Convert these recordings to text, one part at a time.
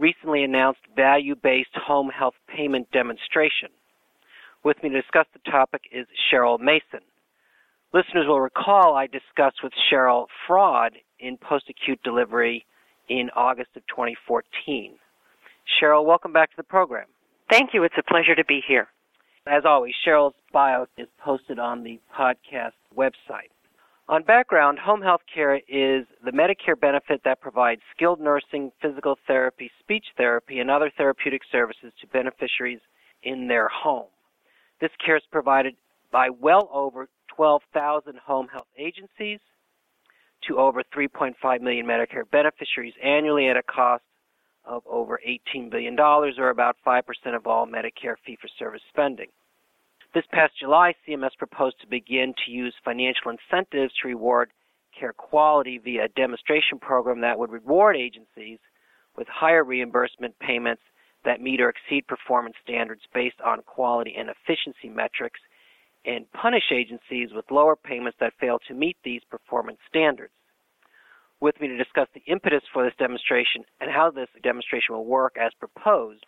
recently announced value-based home health payment demonstration. With me to discuss the topic is Sherill Mason. Listeners will recall I discussed with Sherill fraud in post-acute delivery in August of 2014. Sherill, welcome back to the program. Thank you. It's a pleasure to be here. As always, Sherill's bio is posted on the podcast website. On background, home health care is the Medicare benefit that provides skilled nursing, physical therapy, speech therapy, and other therapeutic services to beneficiaries in their home. This care is provided by well over 12,000 home health agencies to over 3.5 million Medicare beneficiaries annually at a cost of over $18 billion, or about 5% of all Medicare fee for service spending. This past July, CMS proposed to begin to use financial incentives to reward care quality via a demonstration program that would reward agencies with higher reimbursement payments that meet or exceed performance standards based on quality and efficiency metrics and punish agencies with lower payments that fail to meet these performance standards. With me to discuss the impetus for this demonstration and how this demonstration will work as proposed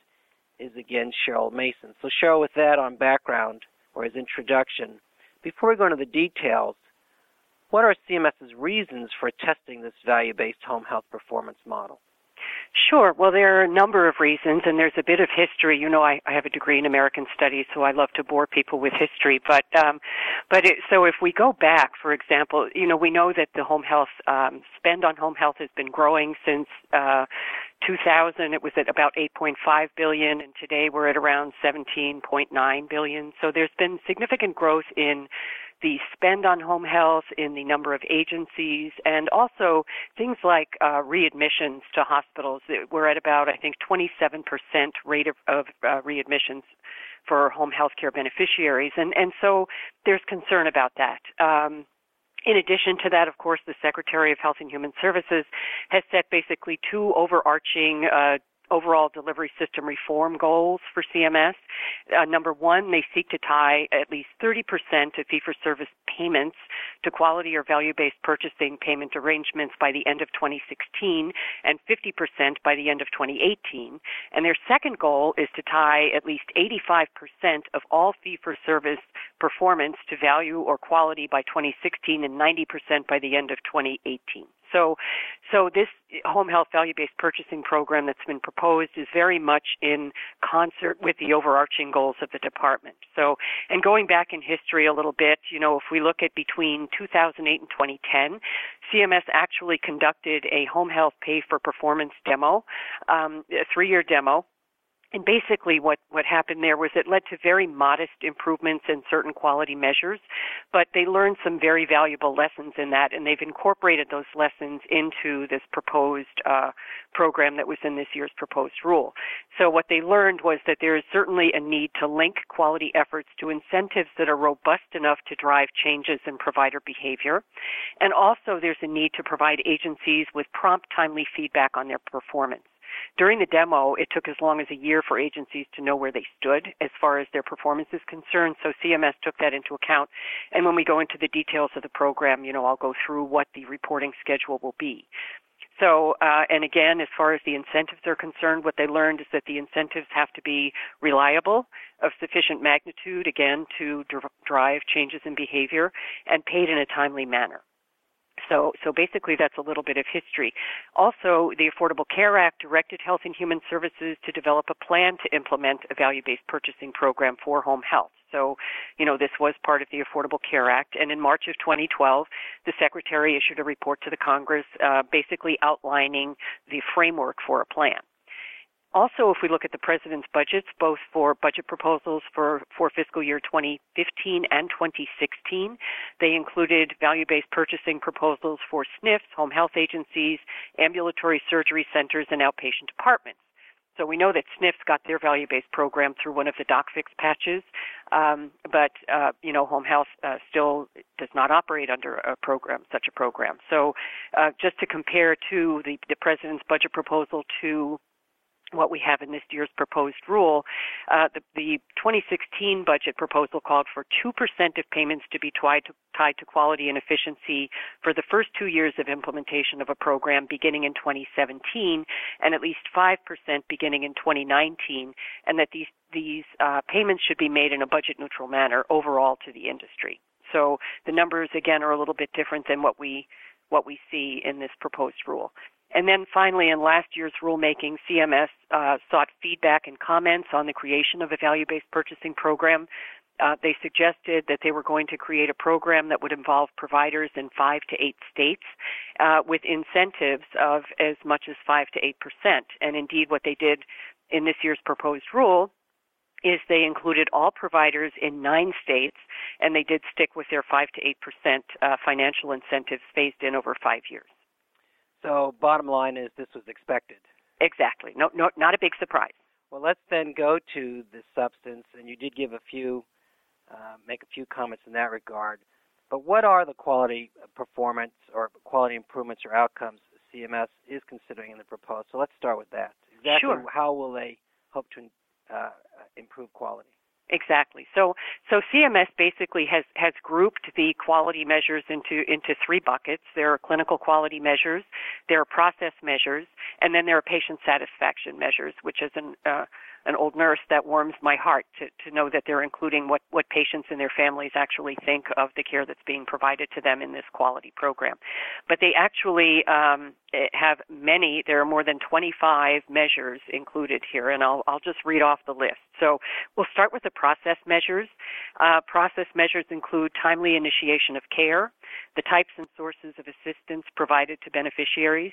is again Sherill Mason. So, Sherill, with that on background, or his introduction. Before we go into the details, what are CMS's reasons for testing this value based home health performance model? Sure. Well, there are a number of reasons, and there's a bit of history. You know, I, I have a degree in American Studies, so I love to bore people with history. But, um, but it, so if we go back, for example, you know, we know that the home health um, spend on home health has been growing since uh, 2000. It was at about 8.5 billion, and today we're at around 17.9 billion. So there's been significant growth in the spend on home health, in the number of agencies, and also things like uh, readmissions to hospitals. We're at about, I think, 27% rate of, of uh, readmissions for home health care beneficiaries, and and so there's concern about that. Um, in addition to that, of course, the Secretary of Health and Human Services has set basically two overarching uh, overall delivery system reform goals for CMS. Uh, number one, they seek to tie at least 30% of fee-for-service payments to quality or value-based purchasing payment arrangements by the end of 2016 and 50% by the end of 2018. And their second goal is to tie at least 85% of all fee-for-service performance to value or quality by 2016 and 90% by the end of 2018. So, so this home health value-based purchasing program that's been proposed is very much in concert with the overarching goals of the department. So, and going back in history a little bit, you know, if we look at between 2008 and 2010, CMS actually conducted a home health pay for performance demo, um, a three-year demo and basically what, what happened there was it led to very modest improvements in certain quality measures, but they learned some very valuable lessons in that, and they've incorporated those lessons into this proposed uh, program that was in this year's proposed rule. So what they learned was that there is certainly a need to link quality efforts to incentives that are robust enough to drive changes in provider behavior, and also there's a need to provide agencies with prompt, timely feedback on their performance. During the demo, it took as long as a year for agencies to know where they stood as far as their performance is concerned. So CMS took that into account. And when we go into the details of the program, you know, I'll go through what the reporting schedule will be. So, uh, and again, as far as the incentives are concerned, what they learned is that the incentives have to be reliable, of sufficient magnitude, again, to dr- drive changes in behavior, and paid in a timely manner. So, so basically that's a little bit of history. Also, the Affordable Care Act directed Health and Human Services to develop a plan to implement a value-based purchasing program for home health. So, you know, this was part of the Affordable Care Act. And in March of 2012, the Secretary issued a report to the Congress uh, basically outlining the framework for a plan. Also, if we look at the president's budgets, both for budget proposals for, for fiscal year 2015 and 2016, they included value-based purchasing proposals for SNFs, home health agencies, ambulatory surgery centers, and outpatient departments. So we know that SNFs got their value-based program through one of the DocFix patches, um, but uh, you know, home health uh, still does not operate under a program, such a program. So, uh, just to compare to the, the president's budget proposal to what we have in this year's proposed rule. Uh, the, the, 2016 budget proposal called for 2% of payments to be tied to, tied to quality and efficiency for the first two years of implementation of a program beginning in 2017 and at least 5% beginning in 2019, and that these, these uh, payments should be made in a budget neutral manner overall to the industry. So the numbers again are a little bit different than what we what we see in this proposed rule. And then finally, in last year's rulemaking, CMS uh, sought feedback and comments on the creation of a value-based purchasing program. Uh, they suggested that they were going to create a program that would involve providers in five to eight states uh, with incentives of as much as five to eight percent. And indeed, what they did in this year's proposed rule is they included all providers in nine states, and they did stick with their five to eight percent uh, financial incentives phased in over five years. So, bottom line is this was expected. Exactly. No, no, not a big surprise. Well, let's then go to the substance, and you did give a few, uh, make a few comments in that regard. But what are the quality performance or quality improvements or outcomes CMS is considering in the proposal? So let's start with that. Exactly sure. how will they hope to uh, improve quality? Exactly. So so CMS basically has has grouped the quality measures into into three buckets. There are clinical quality measures, there are process measures, and then there are patient satisfaction measures, which is an uh, an old nurse that warms my heart to, to know that they're including what, what patients and their families actually think of the care that's being provided to them in this quality program. But they actually um, have many, there are more than 25 measures included here, and I'll, I'll just read off the list. So we'll start with the process measures. Uh, process measures include timely initiation of care, the types and sources of assistance provided to beneficiaries,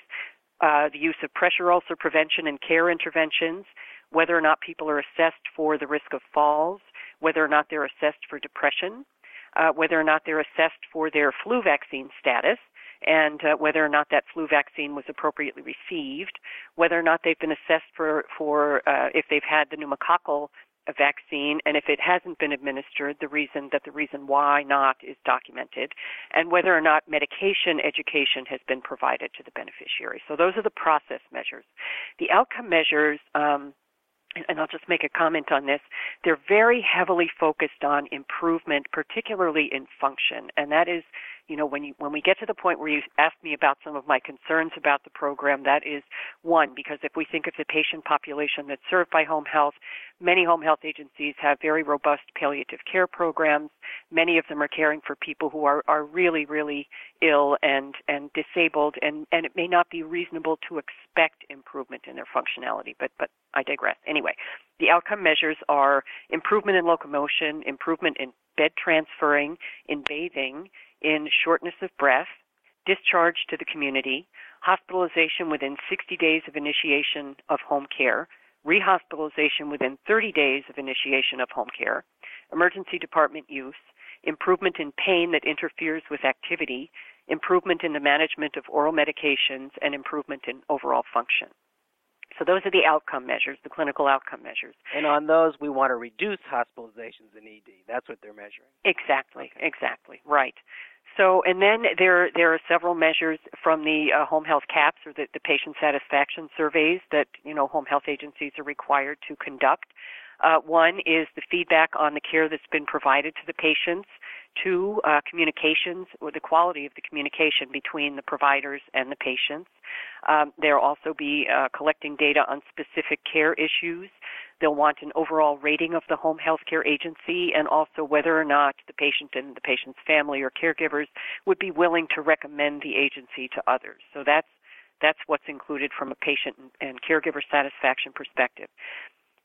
uh, the use of pressure ulcer prevention and care interventions, whether or not people are assessed for the risk of falls, whether or not they're assessed for depression, uh, whether or not they're assessed for their flu vaccine status, and uh, whether or not that flu vaccine was appropriately received, whether or not they've been assessed for for uh, if they've had the pneumococcal vaccine, and if it hasn't been administered, the reason that the reason why not is documented, and whether or not medication education has been provided to the beneficiary. So those are the process measures. The outcome measures. Um, and I'll just make a comment on this. They're very heavily focused on improvement, particularly in function, and that is you know, when you when we get to the point where you ask me about some of my concerns about the program, that is one because if we think of the patient population that's served by home health, many home health agencies have very robust palliative care programs. Many of them are caring for people who are are really really ill and and disabled, and and it may not be reasonable to expect improvement in their functionality. But but I digress. Anyway, the outcome measures are improvement in locomotion, improvement in bed transferring, in bathing in shortness of breath, discharge to the community, hospitalization within 60 days of initiation of home care, rehospitalization within 30 days of initiation of home care, emergency department use, improvement in pain that interferes with activity, improvement in the management of oral medications, and improvement in overall function. So those are the outcome measures, the clinical outcome measures. And on those, we want to reduce hospitalizations in ED. That's what they're measuring. Exactly, okay. exactly, right. So, and then there there are several measures from the uh, home health CAHPS or the, the patient satisfaction surveys that you know home health agencies are required to conduct. Uh, one is the feedback on the care that's been provided to the patients. Two, uh, communications or the quality of the communication between the providers and the patients. Um, they'll also be uh, collecting data on specific care issues. They'll want an overall rating of the home health care agency and also whether or not the patient and the patient's family or caregivers would be willing to recommend the agency to others. So that's that's what's included from a patient and caregiver satisfaction perspective.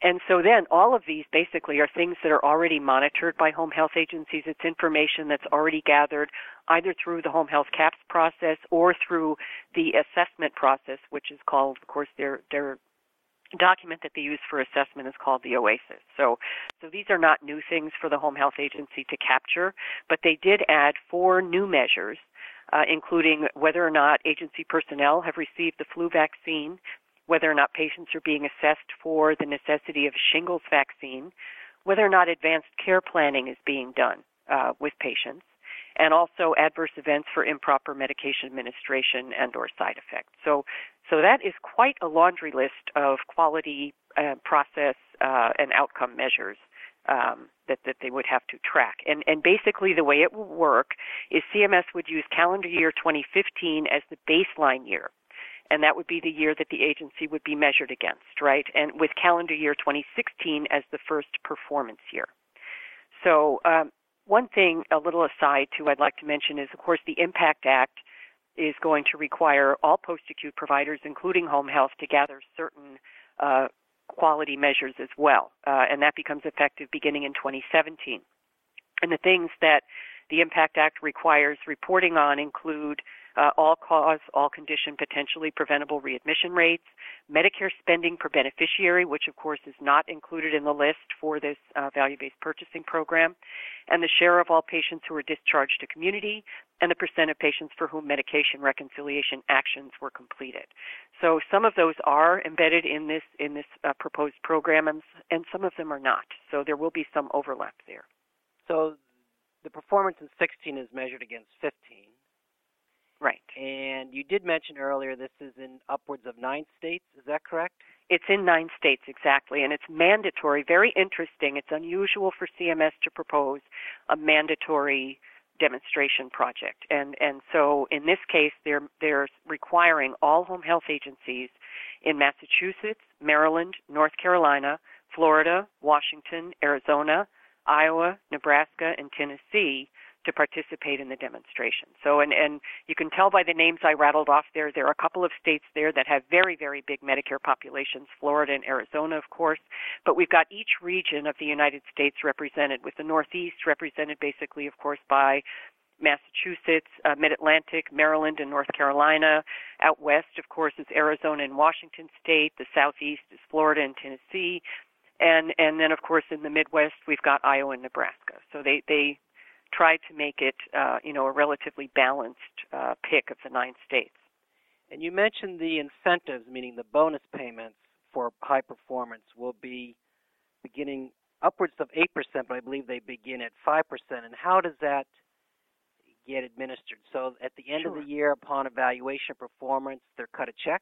And so then all of these basically are things that are already monitored by home health agencies. It's information that's already gathered either through the home health CAHPS process or through the assessment process, which is called, of course, their, their document that they use for assessment is called the OASIS. So, so these are not new things for the home health agency to capture, but they did add four new measures, uh, including whether or not agency personnel have received the flu vaccine, whether or not patients are being assessed for the necessity of a shingles vaccine, whether or not advanced care planning is being done uh, with patients, and also adverse events for improper medication administration and or side effects. So, so that is quite a laundry list of quality uh, process uh, and outcome measures um, that, that they would have to track. And, and basically, the way it will work is CMS would use calendar year 2015 as the baseline year. And that would be the year that the agency would be measured against, right? And with calendar year 2016 as the first performance year. So, um, one thing, a little aside too, I'd like to mention is, of course, the Impact Act is going to require all post-acute providers, including home health, to gather certain uh, quality measures as well, uh, and that becomes effective beginning in 2017. And the things that the Impact Act requires reporting on include uh, all cause, all condition, potentially preventable readmission rates, Medicare spending per beneficiary, which of course is not included in the list for this uh, value based purchasing program, and the share of all patients who are discharged to community, and the percent of patients for whom medication reconciliation actions were completed. So some of those are embedded in this in this uh, proposed program, and, and some of them are not. So there will be some overlap there. So the performance in 16 is measured against 15. Right. And you did mention earlier this is in upwards of nine states. Is that correct? It's in nine states exactly, and it's mandatory. Very interesting. It's unusual for CMS to propose a mandatory demonstration project, and and so in this case, they're they're requiring all home health agencies in Massachusetts, Maryland, North Carolina, Florida, Washington, Arizona, Iowa, Nebraska, and Tennessee to participate in the demonstration. So, and, and you can tell by the names I rattled off there, there are a couple of states there that have very, very big Medicare populations, Florida and Arizona, of course. But we've got each region of the United States represented, with the Northeast represented basically, of course, by Massachusetts, uh, Mid Atlantic, Maryland, and North Carolina. Out west, of course, is Arizona and Washington State. The Southeast is Florida and Tennessee. And and then of course in the Midwest we've got Iowa and Nebraska. So they they tried to make it, uh, you know, a relatively balanced uh, pick of the nine states. And you mentioned the incentives, meaning the bonus payments for high performance, will be beginning upwards of 8%, but I believe they begin at 5%. And how does that get administered? So at the end sure. of the year, upon evaluation of performance, they're cut a check?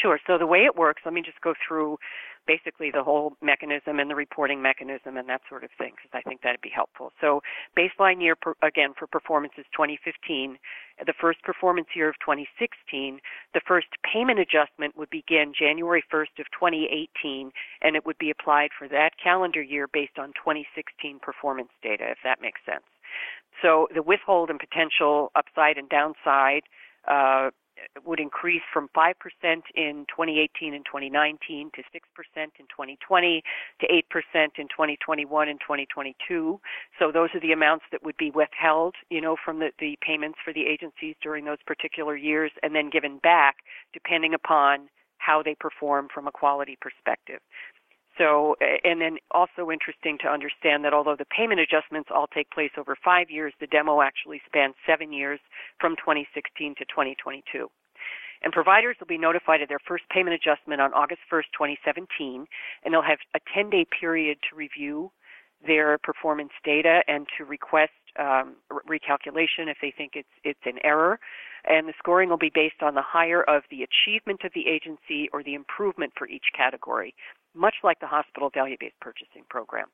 Sure. So the way it works, let me just go through basically the whole mechanism and the reporting mechanism and that sort of thing because I think that'd be helpful. So baseline year per, again for performance is 2015. The first performance year of 2016, the first payment adjustment would begin January 1st of 2018 and it would be applied for that calendar year based on 2016 performance data if that makes sense. So the withhold and potential upside and downside uh, would increase from 5% in 2018 and 2019 to 6% in 2020 to 8% in 2021 and 2022. So those are the amounts that would be withheld, you know, from the, the payments for the agencies during those particular years and then given back depending upon how they perform from a quality perspective. So, and then also interesting to understand that although the payment adjustments all take place over five years, the demo actually spans seven years from 2016 to 2022. And providers will be notified of their first payment adjustment on August 1st, 2017, and they'll have a 10 day period to review their performance data and to request um, recalculation if they think it's it's an error. And the scoring will be based on the higher of the achievement of the agency or the improvement for each category much like the hospital value-based purchasing program.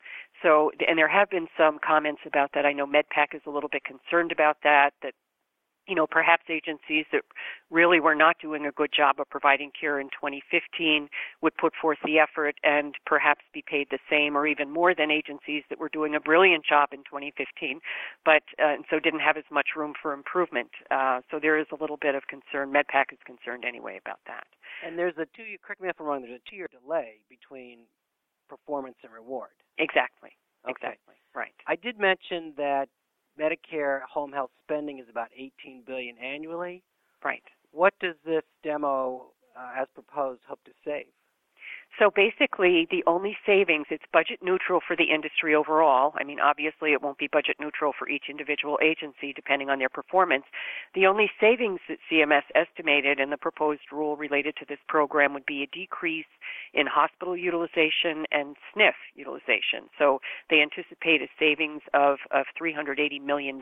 So, and there have been some comments about that. I know MedPAC is a little bit concerned about that, that you know, perhaps agencies that really were not doing a good job of providing care in 2015 would put forth the effort and perhaps be paid the same or even more than agencies that were doing a brilliant job in 2015, but uh, and so didn't have as much room for improvement. Uh, so there is a little bit of concern. MedPAC is concerned anyway about that. And there's a two. year Correct me if I'm wrong. There's a two-year delay between performance and reward. Exactly. Okay. Exactly. Right. I did mention that Medicare home health spending is about 18 billion annually. Right. What does this demo, uh, as proposed, hope to save? So basically, the only savings, it's budget neutral for the industry overall. I mean, obviously, it won't be budget neutral for each individual agency depending on their performance. The only savings that CMS estimated in the proposed rule related to this program would be a decrease in hospital utilization and SNF utilization. So they anticipate a savings of, of $380 million,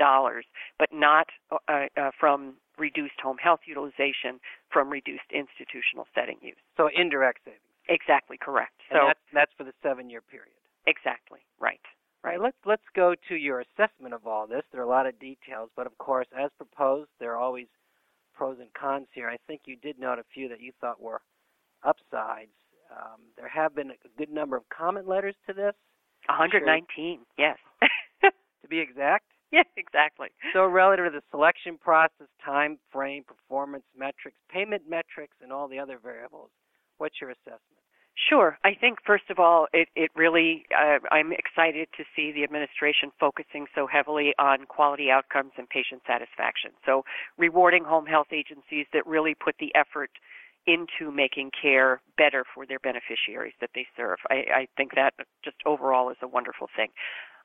but not uh, uh, from reduced home health utilization, from reduced institutional setting use. So indirect savings. Exactly correct. And so that's, that's for the seven-year period. Exactly right. Right. Let's let's go to your assessment of all this. There are a lot of details, but of course, as proposed, there are always pros and cons here. I think you did note a few that you thought were upsides. Um, there have been a good number of comment letters to this. 119, sure. yes. to be exact. Yes, exactly. So relative to the selection process, time frame, performance metrics, payment metrics, and all the other variables, what's your assessment? Sure. I think first of all, it it really uh, I'm excited to see the administration focusing so heavily on quality outcomes and patient satisfaction. So rewarding home health agencies that really put the effort into making care better for their beneficiaries that they serve. I, I think that just overall is a wonderful thing.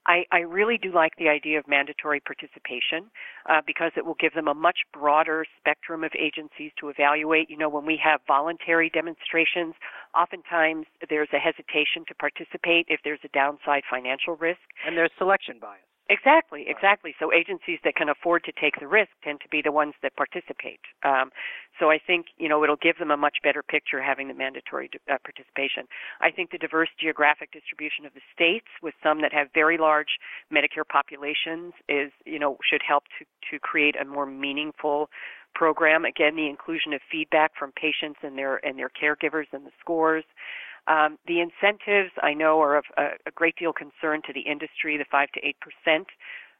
I, I really do like the idea of mandatory participation uh, because it will give them a much broader spectrum of agencies to evaluate. You know, when we have voluntary demonstrations, oftentimes there's a hesitation to participate if there's a downside financial risk. And there's selection bias. Exactly, exactly. So agencies that can afford to take the risk tend to be the ones that participate. Um, so I think you know it'll give them a much better picture having the mandatory uh, participation. I think the diverse geographic distribution of the states, with some that have very large Medicare populations, is you know should help to to create a more meaningful program. Again, the inclusion of feedback from patients and their and their caregivers and the scores. Um, the incentives I know are of a, a, great deal concern to the industry, the five to eight percent,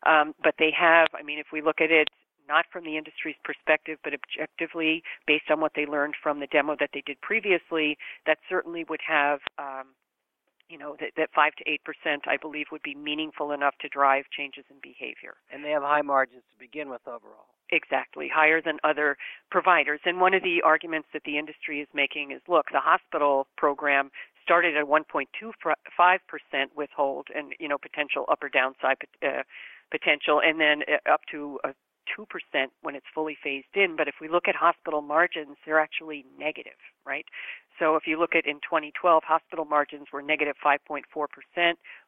um, but they have. I mean, if we look at it not from the industry's perspective, but objectively based on what they learned from the demo that they did previously, that certainly would have. Um, you know that, that five to eight percent, I believe, would be meaningful enough to drive changes in behavior. And they have high margins to begin with overall. Exactly, higher than other providers. And one of the arguments that the industry is making is look, the hospital program started at 1.25% withhold and, you know, potential up or downside uh, potential, and then uh, up to a 2% when it's fully phased in. But if we look at hospital margins, they're actually negative, right? So if you look at in 2012, hospital margins were negative 5.4%.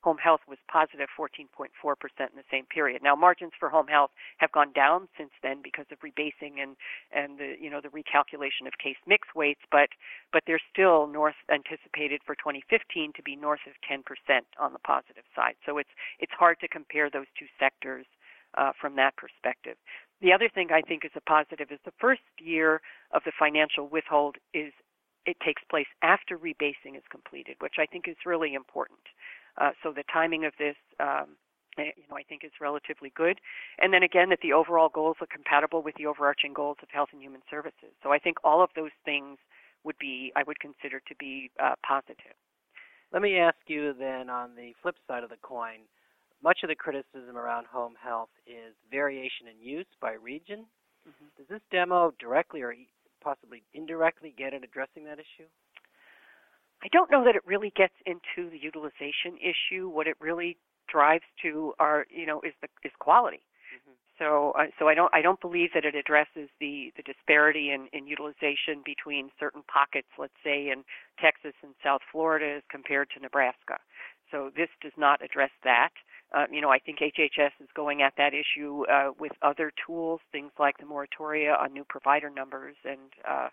Home health was positive 14.4% in the same period. Now margins for home health have gone down since then because of rebasing and and the you know the recalculation of case mix weights, but but they're still north anticipated for 2015 to be north of 10% on the positive side. So it's it's hard to compare those two sectors uh, from that perspective. The other thing I think is a positive is the first year of the financial withhold is it takes place after rebasing is completed, which I think is really important. Uh, so the timing of this, um, eh, you know, I think is relatively good. And then again, that the overall goals are compatible with the overarching goals of health and human services. So I think all of those things would be, I would consider to be uh, positive. Let me ask you then on the flip side of the coin, much of the criticism around home health is variation in use by region. Mm-hmm. Does this demo directly or possibly indirectly get at addressing that issue? I don't know that it really gets into the utilization issue. What it really drives to are, you know, is the is quality. Mm-hmm. So, uh, so I don't I don't believe that it addresses the the disparity in, in utilization between certain pockets, let's say in Texas and South Florida, as compared to Nebraska. So this does not address that. Uh, you know, I think HHS is going at that issue uh, with other tools, things like the moratoria on new provider numbers and uh,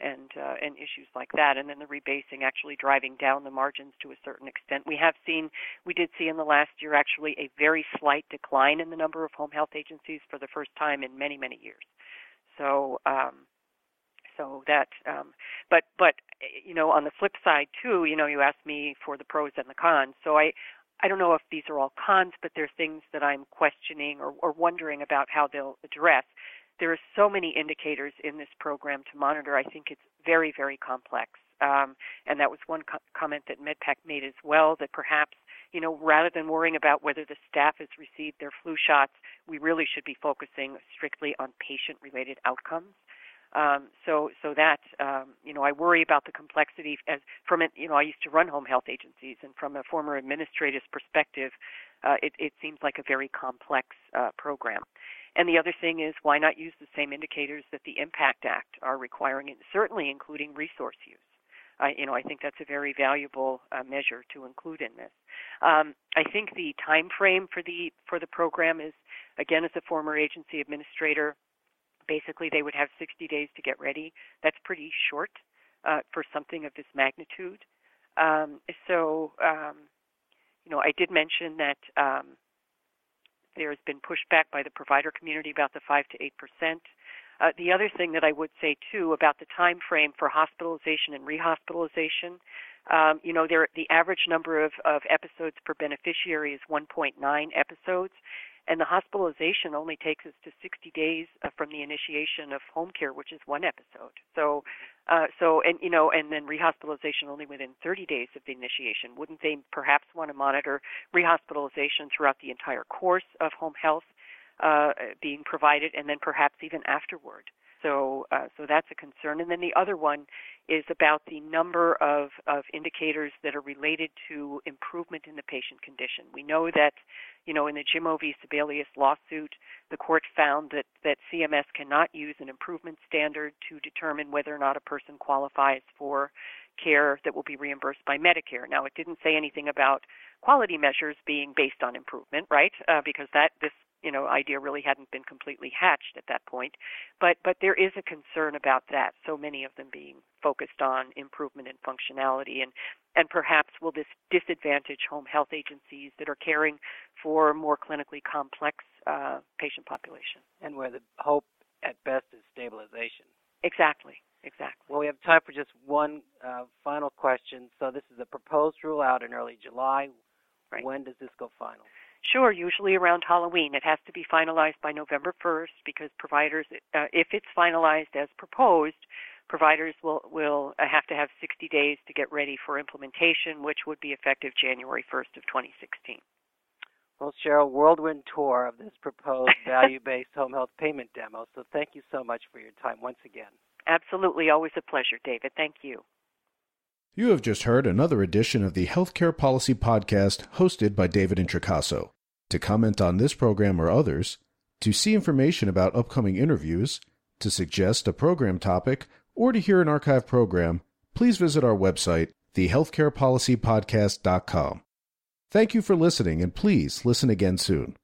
and uh, and issues like that, and then the rebasing actually driving down the margins to a certain extent. We have seen, we did see in the last year actually a very slight decline in the number of home health agencies for the first time in many many years. So. Um, so that um but but you know on the flip side too you know you asked me for the pros and the cons so i I don't know if these are all cons, but they're things that I'm questioning or, or wondering about how they'll address. There are so many indicators in this program to monitor. I think it's very, very complex. Um, and that was one co- comment that MedPAC made as well, that perhaps, you know, rather than worrying about whether the staff has received their flu shots, we really should be focusing strictly on patient related outcomes. Um, so, so that um, you know, I worry about the complexity as from it. You know, I used to run home health agencies, and from a former administrator's perspective, uh, it, it seems like a very complex uh, program. And the other thing is, why not use the same indicators that the Impact Act are requiring, and certainly including resource use. I, you know, I think that's a very valuable uh, measure to include in this. Um, I think the time frame for the for the program is, again, as a former agency administrator, basically they would have 60 days to get ready. That's pretty short uh, for something of this magnitude. Um, so, um, you know, I did mention that um, there has been pushback by the provider community about the five to eight percent. Uh, the other thing that I would say too about the time frame for hospitalization and rehospitalization, um, you know, there, the average number of, of episodes per beneficiary is 1.9 episodes, and the hospitalization only takes us to 60 days uh, from the initiation of home care, which is one episode. So, uh, so and you know, and then rehospitalization only within 30 days of the initiation. Wouldn't they perhaps want to monitor rehospitalization throughout the entire course of home health uh, being provided, and then perhaps even afterward? So, uh, so that's a concern. And then the other one is about the number of, of indicators that are related to improvement in the patient condition. We know that, you know, in the Jimmo v. Sebelius lawsuit, the court found that, that CMS cannot use an improvement standard to determine whether or not a person qualifies for care that will be reimbursed by Medicare. Now, it didn't say anything about quality measures being based on improvement, right? Uh, because that this you know idea really hadn't been completely hatched at that point. But but there is a concern about that so many of them being focused on improvement in functionality and and perhaps will this disadvantage home health agencies that are caring for more clinically complex uh, patient population. And where the hope at best is stabilization. Exactly exactly. Well we have time for just one uh, final question. So this is a proposed rule out in early july. Right. when does this go final Sure, usually around Halloween. It has to be finalized by November 1st because providers, uh, if it's finalized as proposed, providers will, will uh, have to have 60 days to get ready for implementation, which would be effective January 1st of 2016. Well, Sherill, whirlwind tour of this proposed value-based home health payment demo. So thank you so much for your time once again. Absolutely, always a pleasure, David. Thank you. You have just heard another edition of the Healthcare Policy Podcast hosted by David Introcaso. To comment on this program or others, to see information about upcoming interviews, to suggest a program topic, or to hear an archive program, please visit our website, thehealthcarepolicypodcast.com. Thank you for listening, and please listen again soon.